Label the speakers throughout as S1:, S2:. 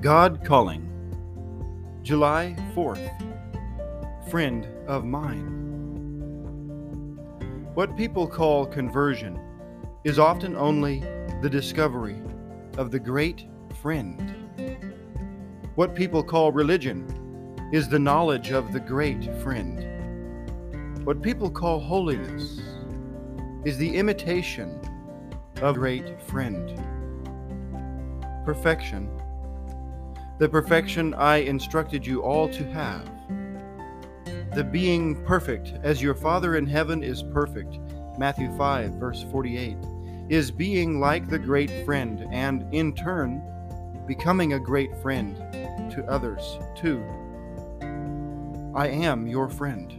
S1: God Calling, July 4th. Friend of Mine. What people call conversion is often only the discovery of the great friend. What people call religion is the knowledge of the great friend. What people call holiness is the imitation of great friend. Perfection the perfection I instructed you all to have. The being perfect as your Father in heaven is perfect, Matthew 5, verse 48, is being like the great friend and, in turn, becoming a great friend to others too. I am your friend.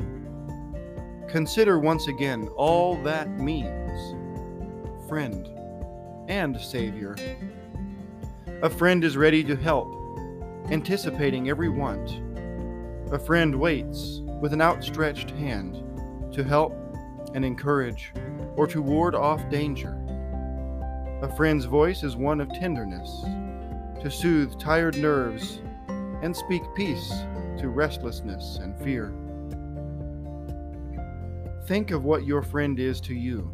S1: Consider once again all that means friend and Savior. A friend is ready to help anticipating every want. A friend waits with an outstretched hand to help and encourage or to ward off danger. A friend's voice is one of tenderness, to soothe tired nerves and speak peace to restlessness and fear. Think of what your friend is to you.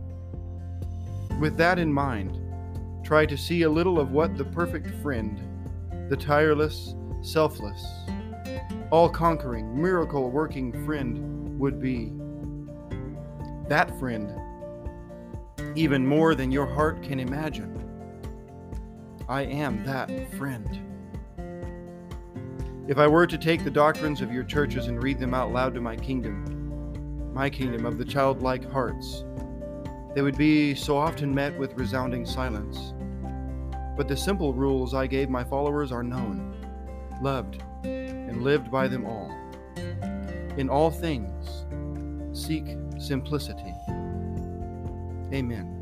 S1: With that in mind, try to see a little of what the perfect friend, the tireless, selfless, all conquering, miracle working friend would be. That friend, even more than your heart can imagine. I am that friend. If I were to take the doctrines of your churches and read them out loud to my kingdom, my kingdom of the childlike hearts, they would be so often met with resounding silence. But the simple rules I gave my followers are known loved, and lived by them all. In all things, seek simplicity. Amen.